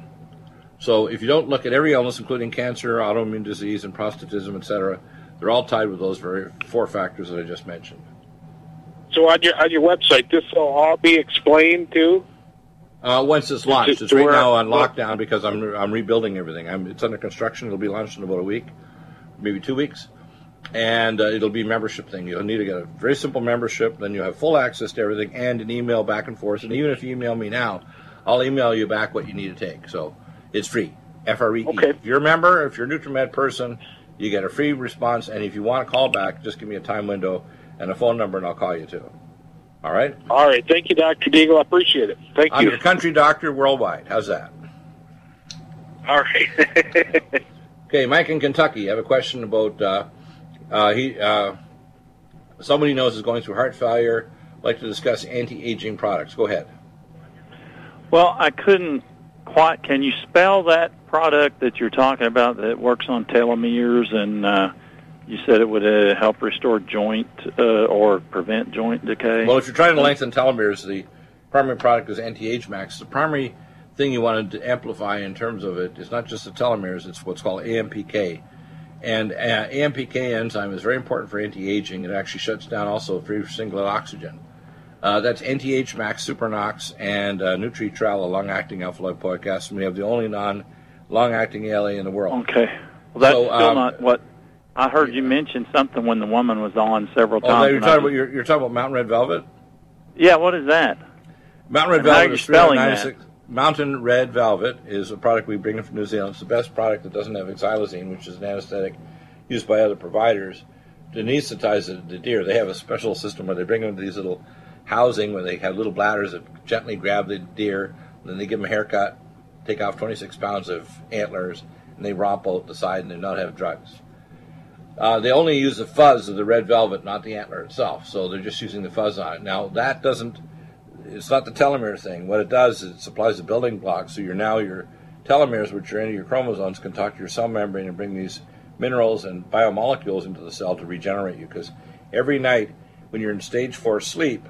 So if you don't look at every illness, including cancer, autoimmune disease, and prostatism, etc., they're all tied with those very four factors that I just mentioned. So on your on your website, this will all be explained too. Uh, once it's launched, Just it's right now on lockdown because I'm I'm rebuilding everything. I'm, it's under construction. It'll be launched in about a week, maybe two weeks, and uh, it'll be a membership thing. You'll need to get a very simple membership. Then you have full access to everything and an email back and forth. And even if you email me now, I'll email you back what you need to take. So it's free. F R E E. Okay. If you're a member, if you're a NutriMed person, you get a free response. And if you want a call back, just give me a time window and a phone number, and I'll call you too. All right. All right, thank you, Doctor Deagle. I appreciate it. Thank you. I'm you. your country doctor worldwide. How's that? All right. Okay, Mike in Kentucky. I have a question about uh, he. Uh, somebody he knows is going through heart failure. Like to discuss anti-aging products. Go ahead. Well, I couldn't quite. Can you spell that product that you're talking about that works on telomeres and uh, you said it would uh, help restore joint uh, or prevent joint decay? Well, if you're trying to lengthen telomeres, the primary product is anti-age max. The primary thing you want to amplify in terms of it is not just the telomeres; it's what's called AMPK. And uh, AMPK enzyme is very important for anti-aging. It actually shuts down also free singlet oxygen. Uh, that's anti-age max, Supernox, and uh, Nutri-Tral, a long-acting alpha-lipoic acid. We have the only non-long-acting ALA in the world. okay. Well, that's So, still um, not what I heard you mention something when the woman was on several Oh, times. you're talking about you're, you're talking about Mountain Red Velvet. yeah, what is that? Mountain Red And how are Velvet you is spelling that? 396. Mountain Red Velvet is a product we bring in from New Zealand. It's the best product that doesn't have xylazine, which is an anesthetic used by other providers to anesthetize the, deer. They have a special system where they bring them to these little housing where they have little bladders that gently grab the deer, then they give them a haircut, take off 26 pounds of antlers, and they romp out the side and they not have drugs. Uh, they only use the fuzz of the red velvet, not the antler itself. So they're just using the fuzz on it. Now that doesn't. It's not the telomere thing. What it does is it supplies the building blocks. So you're now your telomeres, which are into your chromosomes, can talk to your cell membrane and bring these minerals and biomolecules into the cell to regenerate you. Because every night when you're in stage four sleep,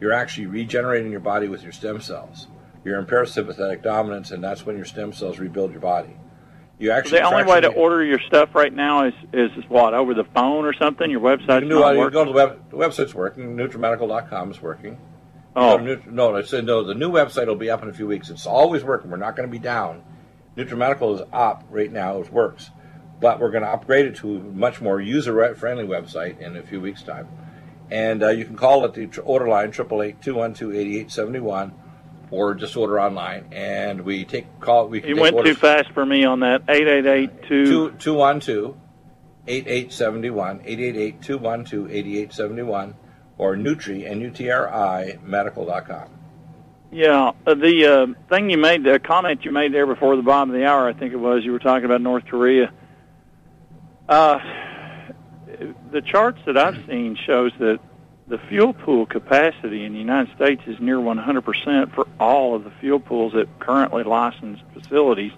you're actually regenerating your body with your stem cells. You're in parasympathetic dominance, and that's when your stem cells rebuild your body. You actually the only way to order your stuff right now is is what over the phone or something. Your You website's can do, not you can working. go to the web. The website's working. Nutrimedical.com is working. Oh. No, no, I said no. The new website will be up in a few weeks. It's always working. We're not going to be down. Nutramedical is up right now. It works. But we're going to upgrade it to a much more user friendly website in a few weeks' time. And uh, you can call at the order line, 888 212 or just order online. And we take call. We you went orders. too fast for me on that. 888 212 8871. 888 212 8871 or Nutri N U T R I medical.com. Yeah, uh, the uh, thing you made, the comment you made there before the bottom of the hour, I think it was, you were talking about North Korea. Uh, the charts that I've seen shows that the fuel pool capacity in the United States is near 100% for all of the fuel pools at currently licensed facilities.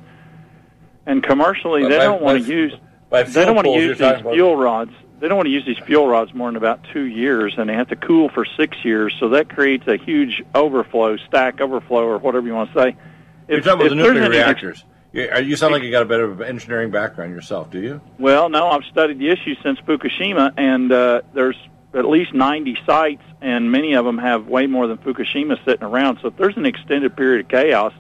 And commercially, they by- don't want to use they don't want to use these fuel rods. They don't want to use these fuel rods more than about two years, and they have to cool for six years. So that creates a huge overflow, stack overflow, or whatever you want to say. You're talking about the nuclear reactors. You, you sound like you got a bit of an engineering background yourself, do you? Well, no, I've studied the issue since Fukushima, and uh, there's at least 90 sites, and many of them have way more than Fukushima sitting around. So if there's an extended period of chaos,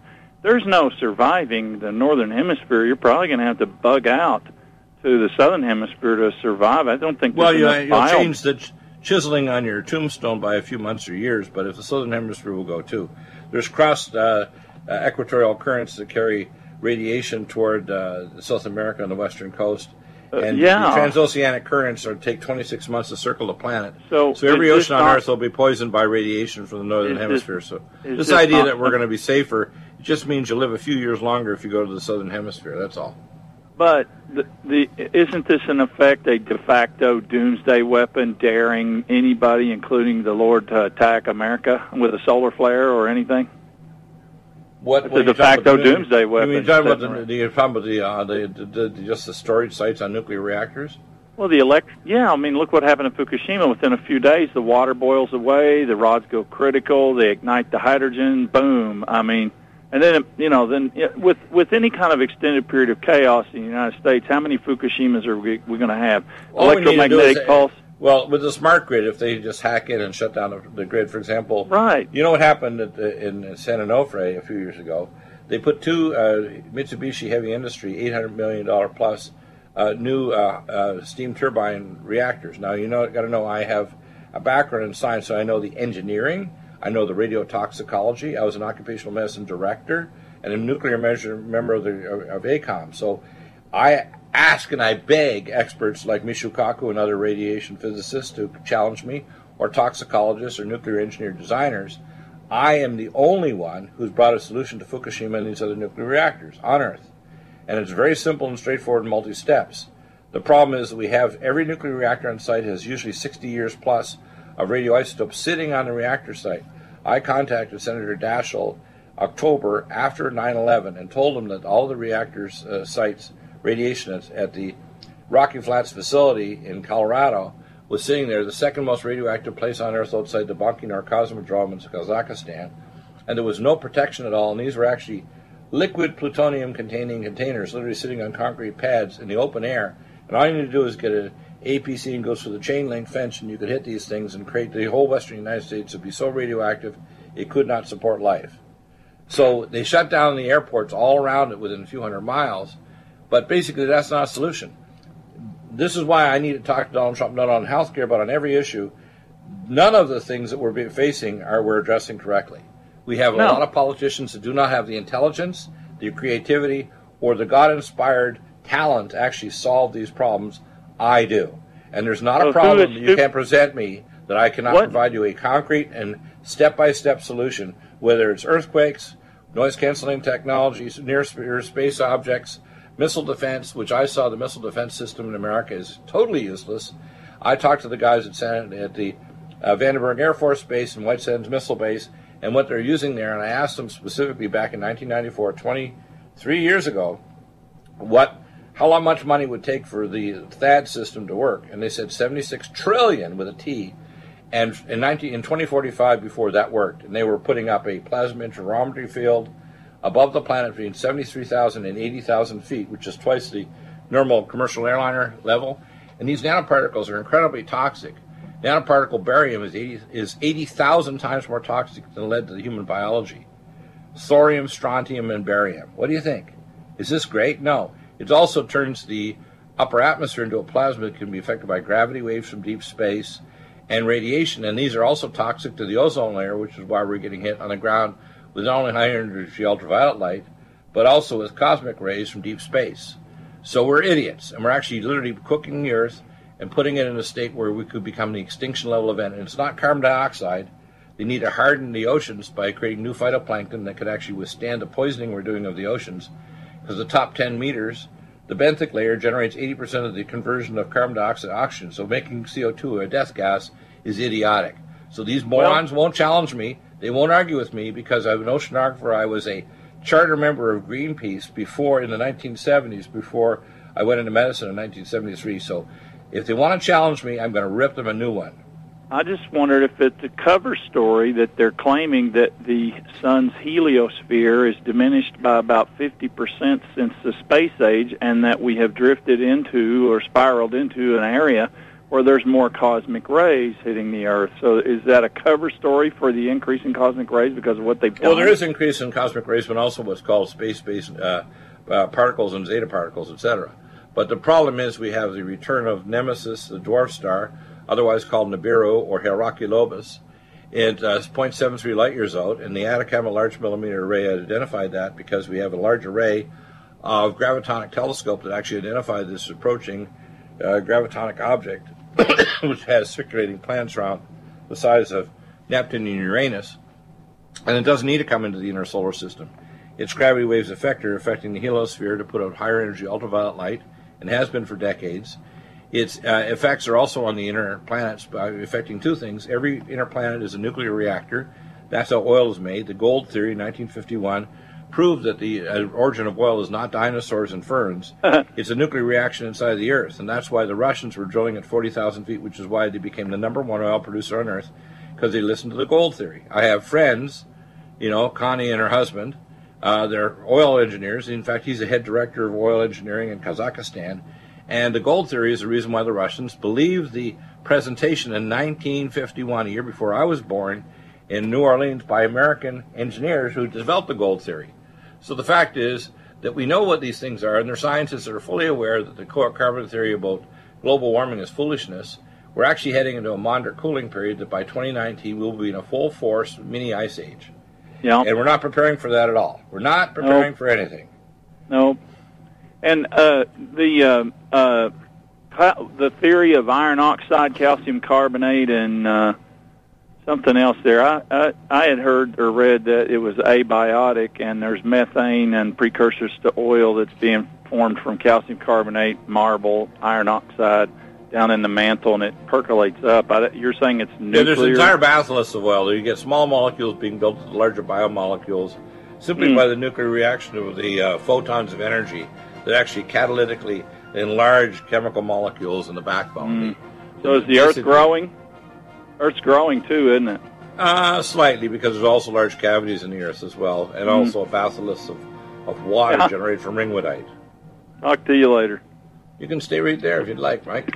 there's no surviving the northern hemisphere. You're probably going to have to bug out to the southern hemisphere to survive. I don't think. Well, you, bio- change the ch- chiseling on your tombstone by a few months or years, but if the southern hemisphere will go too. There's cross uh, uh, equatorial currents that carry radiation toward uh, South America on the western coast. And Uh, yeah. the transoceanic currents are take 26 months to circle the planet. So so every ocean on not- Earth will be poisoned by radiation from the northern Is this- hemisphere. so this this idea not- that we're going to be safer, it just means you live a few years longer if you go to the southern hemisphere. That's all. But the, the isn't this in effect a de facto doomsday weapon, daring anybody, including the Lord, to attack America with a solar flare or anything? What, a de facto about the- doomsday You weapon mean talking about the, you're talking about the, uh, the, the, the just the storage sites on nuclear reactors? Well, the elect, yeah, I mean, look what happened in Fukushima. Within a few days, the water boils away, the rods go critical, they ignite the hydrogen, boom. I mean, and then you know, then with with any kind of extended period of chaos in the United States, how many Fukushimas are we, we going to have? All we need to do Electromagnetic is- pulse. Well, with the smart grid, if they just hack in and shut down the, grid, for example, Right. You know what happened at the, in San Onofre a few years ago? They put two uh, Mitsubishi Heavy Industry, eight hundred million dollar plus, uh, new uh, uh, steam turbine reactors. Now you know, got to know I have a background in science, so I know the engineering, I know the radiotoxicology. I was an occupational medicine director and a nuclear measure member of the of, of ACOM. So I ask and I beg experts like Michio Kaku and other radiation physicists to challenge me, or toxicologists or nuclear engineer designers. I am the only one who's brought a solution to Fukushima and these other nuclear reactors on Earth. And it's very simple and straightforward, multi steps. The problem is we have every nuclear reactor on site has usually 60 years plus of radioisotopes sitting on the reactor site. I contacted Senator Daschle October after 9/11 and told him that all the reactors uh, sites radiation at, the Rocky Flats facility in Colorado was sitting there, the second most radioactive place on Earth outside the Baikonur Cosmodrome in Kazakhstan, and there was no protection at all. And these were actually liquid plutonium containing containers, literally sitting on concrete pads in the open air. And all you need to do is get an APC and goes through the chain link fence, and you could hit these things and create the whole western United States would be so radioactive it could not support life. So they shut down the airports all around it within a few hundred miles, but basically that's not a solution. this is why I need to talk to Donald Trump not on healthcare, but on every issue. None of the things that we're facing are we're addressing correctly. We have a No. lot of politicians that do not have the intelligence, the creativity, or the God-inspired talent to actually solve these problems. I do, and there's not So a problem. that you can't present me that I cannot What- provide you a concrete and step-by-step solution, whether it's earthquakes, noise canceling technologies, near space objects, missile defense, which I saw the missile defense system in America is totally useless. I talked to the guys at, San, at the uh, Vandenberg Air Force Base and White Sands Missile Base and what they're using there, and I asked them specifically back in 1994, 23 years ago, what how long much money would take for the THAAD system to work, and they said 76 trillion with a T. And in 19 in 2045, before that worked, and they were putting up a plasma interferometry field above the planet between 73,000 and 80,000 feet, which is twice the normal commercial airliner level. And these nanoparticles are incredibly toxic. Nanoparticle barium is 80 is 80,000 times more toxic than lead to the human biology. Thorium, strontium, and barium. What do you think? Is this great? No. It also turns the upper atmosphere into a plasma that can be affected by gravity waves from deep space and radiation. And these are also toxic to the ozone layer, which is why we're getting hit on the ground with not only high energy ultraviolet light, but also with cosmic rays from deep space. So we're idiots, and we're actually literally cooking the earth and putting it in a state where we could become the extinction level event. And it's not carbon dioxide. They need to harden the oceans by creating new phytoplankton that could actually withstand the poisoning we're doing of the oceans. The top 10 meters, the benthic layer generates 80% of the conversion of carbon dioxide to oxygen. So making CO2 a death gas is idiotic. So these morons won't challenge me. They won't argue with me because I'm an oceanographer. I was a charter member of Greenpeace before in the 1970s, before I went into medicine in 1973. So if they want to challenge me, I'm going to rip them a new one. I just wondered if it's a cover story that they're claiming that the sun's heliosphere is diminished by about 50% since the space age and that we have drifted into or spiraled into an area where there's more cosmic rays hitting the Earth. So is that a cover story for the increase in cosmic rays because of what they've done? Well, there is increase in cosmic rays, but also what's called space-based uh, uh, particles and zeta particles, etc. But the problem is we have the return of Nemesis, the dwarf star, otherwise called Nibiru or Hercolubus. It uh, is 0.73 light years out, and the Atacama Large Millimeter Array identified that because we have a large array of gravitonic telescope that actually identified this approaching uh, gravitonic object, which has circulating planets around the size of Neptune and Uranus, and it doesn't need to come into the inner solar system. Its gravity waves effect are affecting the heliosphere to put out higher energy ultraviolet light, and has been for decades. Its uh, effects are also on the inner planets by affecting two things. Every inner planet is a nuclear reactor. That's how oil is made. The gold theory, 1951, proved that the uh, origin of oil is not dinosaurs and ferns. it's a nuclear reaction inside the Earth, and that's why the Russians were drilling at 40,000 feet, which is why they became the number one oil producer on Earth, because they listened to the gold theory. I have friends, you know, Connie and her husband. Uh, they're oil engineers. In fact, he's the head director of oil engineering in Kazakhstan. And the gold theory is the reason why the Russians believed the presentation in 1951, a year before I was born, in New Orleans by American engineers who developed the gold theory. So the fact is that we know what these things are, and there are scientists that are fully aware that the carbon theory about global warming is foolishness. We're actually heading into a moderate cooling period that by 2019 we'll be in a full force mini ice age. Yeah. And we're not preparing for that at all. We're not preparing Nope. for anything. No. And uh, the uh, uh, the theory of iron oxide, calcium carbonate, and uh, something else there. I, I I had heard or read that it was abiotic, and there's methane and precursors to oil that's being formed from calcium carbonate, marble, iron oxide down in the mantle, and it percolates up. I, you're saying it's Yeah, nuclear? there's an entire bacillus of oil. You get small molecules being built into larger biomolecules simply Hmm. by the nuclear reaction of the uh, photons of energy that actually catalytically enlarge chemical molecules in the backbone. Hmm. so is the Earth growing? Earth's growing too, isn't it? Uh, slightly, because there's also large cavities in the earth as well, and Mm. also a bacillus of, of water Yeah. generated from ringwoodite. Talk to you later. You can stay right there if you'd like, Mike.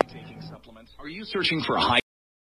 Are you searching for a high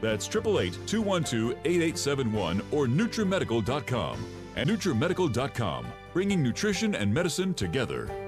That's 888 212 8871 or NutriMedical.com. And NutriMedical.com, bringing nutrition and medicine together.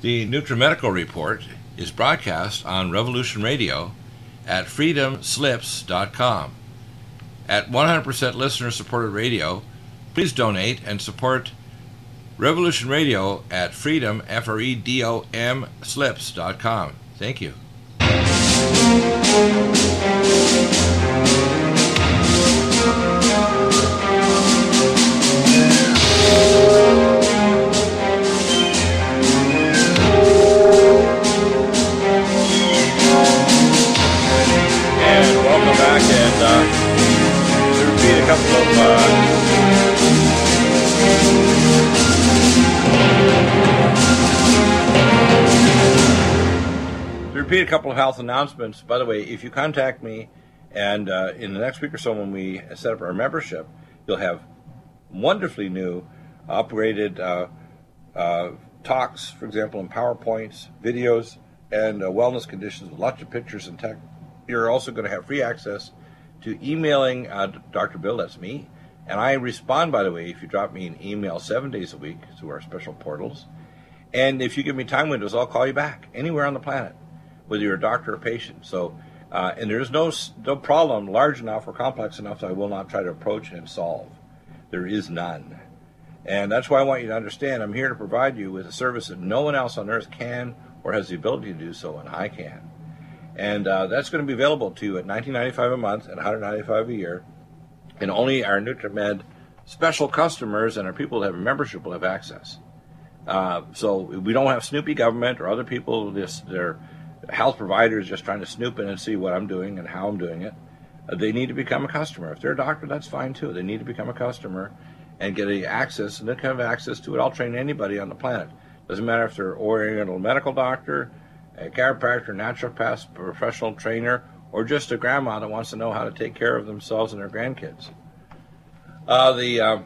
The NutriMedical Report is broadcast on Revolution Radio at freedomslips.com. At 100% listener supported radio, please donate and support Revolution Radio at freedom, F R E D O M, slips.com. Thank you. Repeat a couple of health announcements. By the way, if you contact me, and uh, in the next week or so when we set up our membership, you'll have wonderfully new, upgraded uh, uh, talks, for example, in PowerPoints, videos, and uh, wellness conditions with lots of pictures and tech. You're also going to have free access to emailing uh, Dr. Bill, that's me, and I respond, by the way, if you drop me an email seven days a week through our special portals. And if you give me time windows, I'll call you back anywhere on the planet, whether you're a doctor or patient. So, uh, and there's no no problem large enough or complex enough that I will not try to approach and solve. There is none, and that's why I want you to understand. I'm here to provide you with a service that no one else on earth can or has the ability to do so, and I can. And uh, that's going to be available to you at $19.95 a month and 195 a year, and only our NutriMed special customers and our people that have a membership will have access. Uh, so we don't have Snoopy government or other people, this, health providers just trying to snoop in and see what I'm doing and how I'm doing it. Uh, they need to become a customer. If they're a doctor, that's fine too. They need to become a customer and get a access, and they can have access to it. I'll train anybody on the planet. Doesn't matter if they're an Oriental medical doctor, a chiropractor, naturopath, professional trainer, or just a grandma that wants to know how to take care of themselves and their grandkids. Uh, the, um,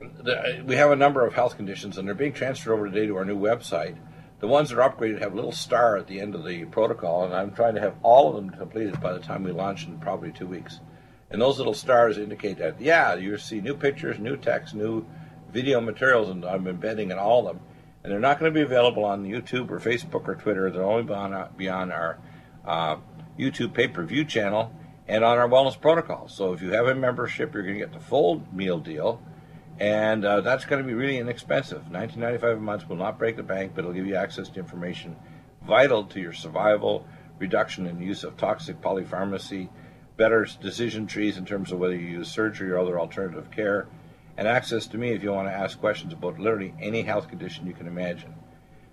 the, we have a number of health conditions, and they're being transferred over today to our new website. The ones that are upgraded have a little star at the end of the protocol, and I'm trying to have all of them completed by the time we launch in probably two weeks. And those little stars indicate that, yeah, you see new pictures, new text, new video materials, and I'm embedding in all of them. And they're not going to be available on YouTube or Facebook or Twitter. They'll only be on, be on our uh, YouTube pay per view channel and on our wellness protocol. So if you have a membership, you're going to get the full meal deal and uh, that's going to be really inexpensive. 19.95 a month will not break the bank, but it'll give you access to information vital to your survival, reduction in use of toxic polypharmacy, better decision trees in terms of whether you use surgery or other alternative care, and access to me if you want to ask questions about literally any health condition you can imagine.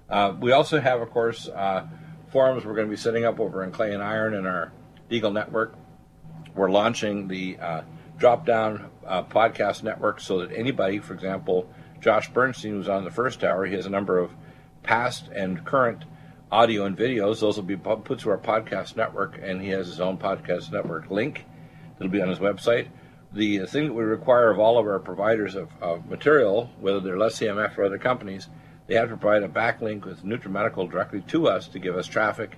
Uh, we also have, of course, uh, forums we're going to be setting up over in Clay and Iron in our Deagle network. We're launching the uh, drop down uh, podcast network so that anybody, for example, Josh Bernstein, who's on the first hour, he has a number of past and current audio and videos. Those will be put to our podcast network, and he has his own podcast network link that'll be on his website. The thing that we require of all of our providers of, of material, whether they're Less CMF or other companies, they have to provide a backlink with NutriMedical directly to us to give us traffic,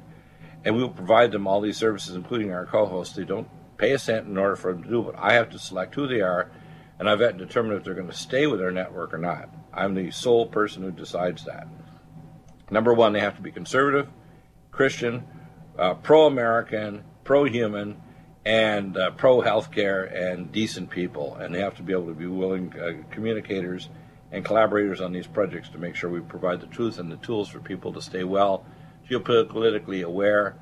and we will provide them all these services, including our co-hosts. They don't pay a cent in order for them to do it. I have to select who they are, and I've got to determine if they're going to stay with their network or not. I'm the sole person who decides that. Number one, they have to be conservative, Christian, uh, pro American, pro human, and uh, pro healthcare and decent people. And they have to be able to be willing uh, communicators and collaborators on these projects to make sure we provide the truth and the tools for people to stay well, geopolitically aware,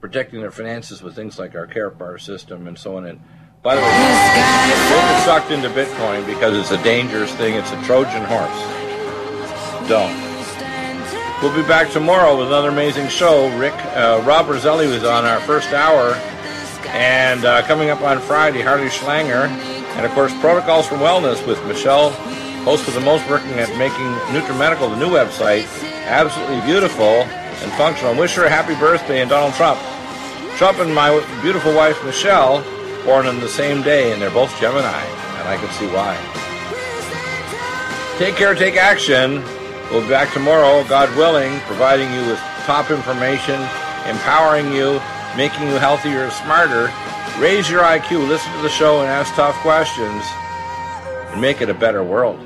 protecting their finances with things like our CarePar system and so on. And by the way, don't get sucked into Bitcoin because it's a dangerous thing. It's a Trojan horse. Don't. We'll be back tomorrow with another amazing show. Rick, uh, Rob Roselli was on our first hour. And uh, coming up on Friday, Harley Schlanger. And of course, Protocols for Wellness with Michelle, host of the most working at making NutriMedical, the new website, absolutely beautiful and functional. Wish her a happy birthday and Donald Trump. Trump and my beautiful wife Michelle, born on the same day, and they're both Gemini, and I can see why. Take care, take action. We'll be back tomorrow, God willing, providing you with top information, empowering you, making you healthier, smarter. Raise your IQ, listen to the show, and ask tough questions, and make it a better world.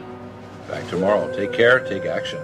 Back tomorrow. Take care, take action.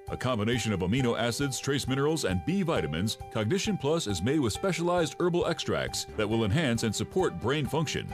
A combination of amino acids, trace minerals, and B vitamins, Cognition Plus is made with specialized herbal extracts that will enhance and support brain function.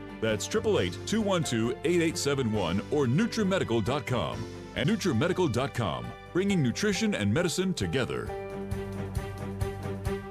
That's 888 212 8871 or NutriMedical.com. And NutriMedical.com, bringing nutrition and medicine together.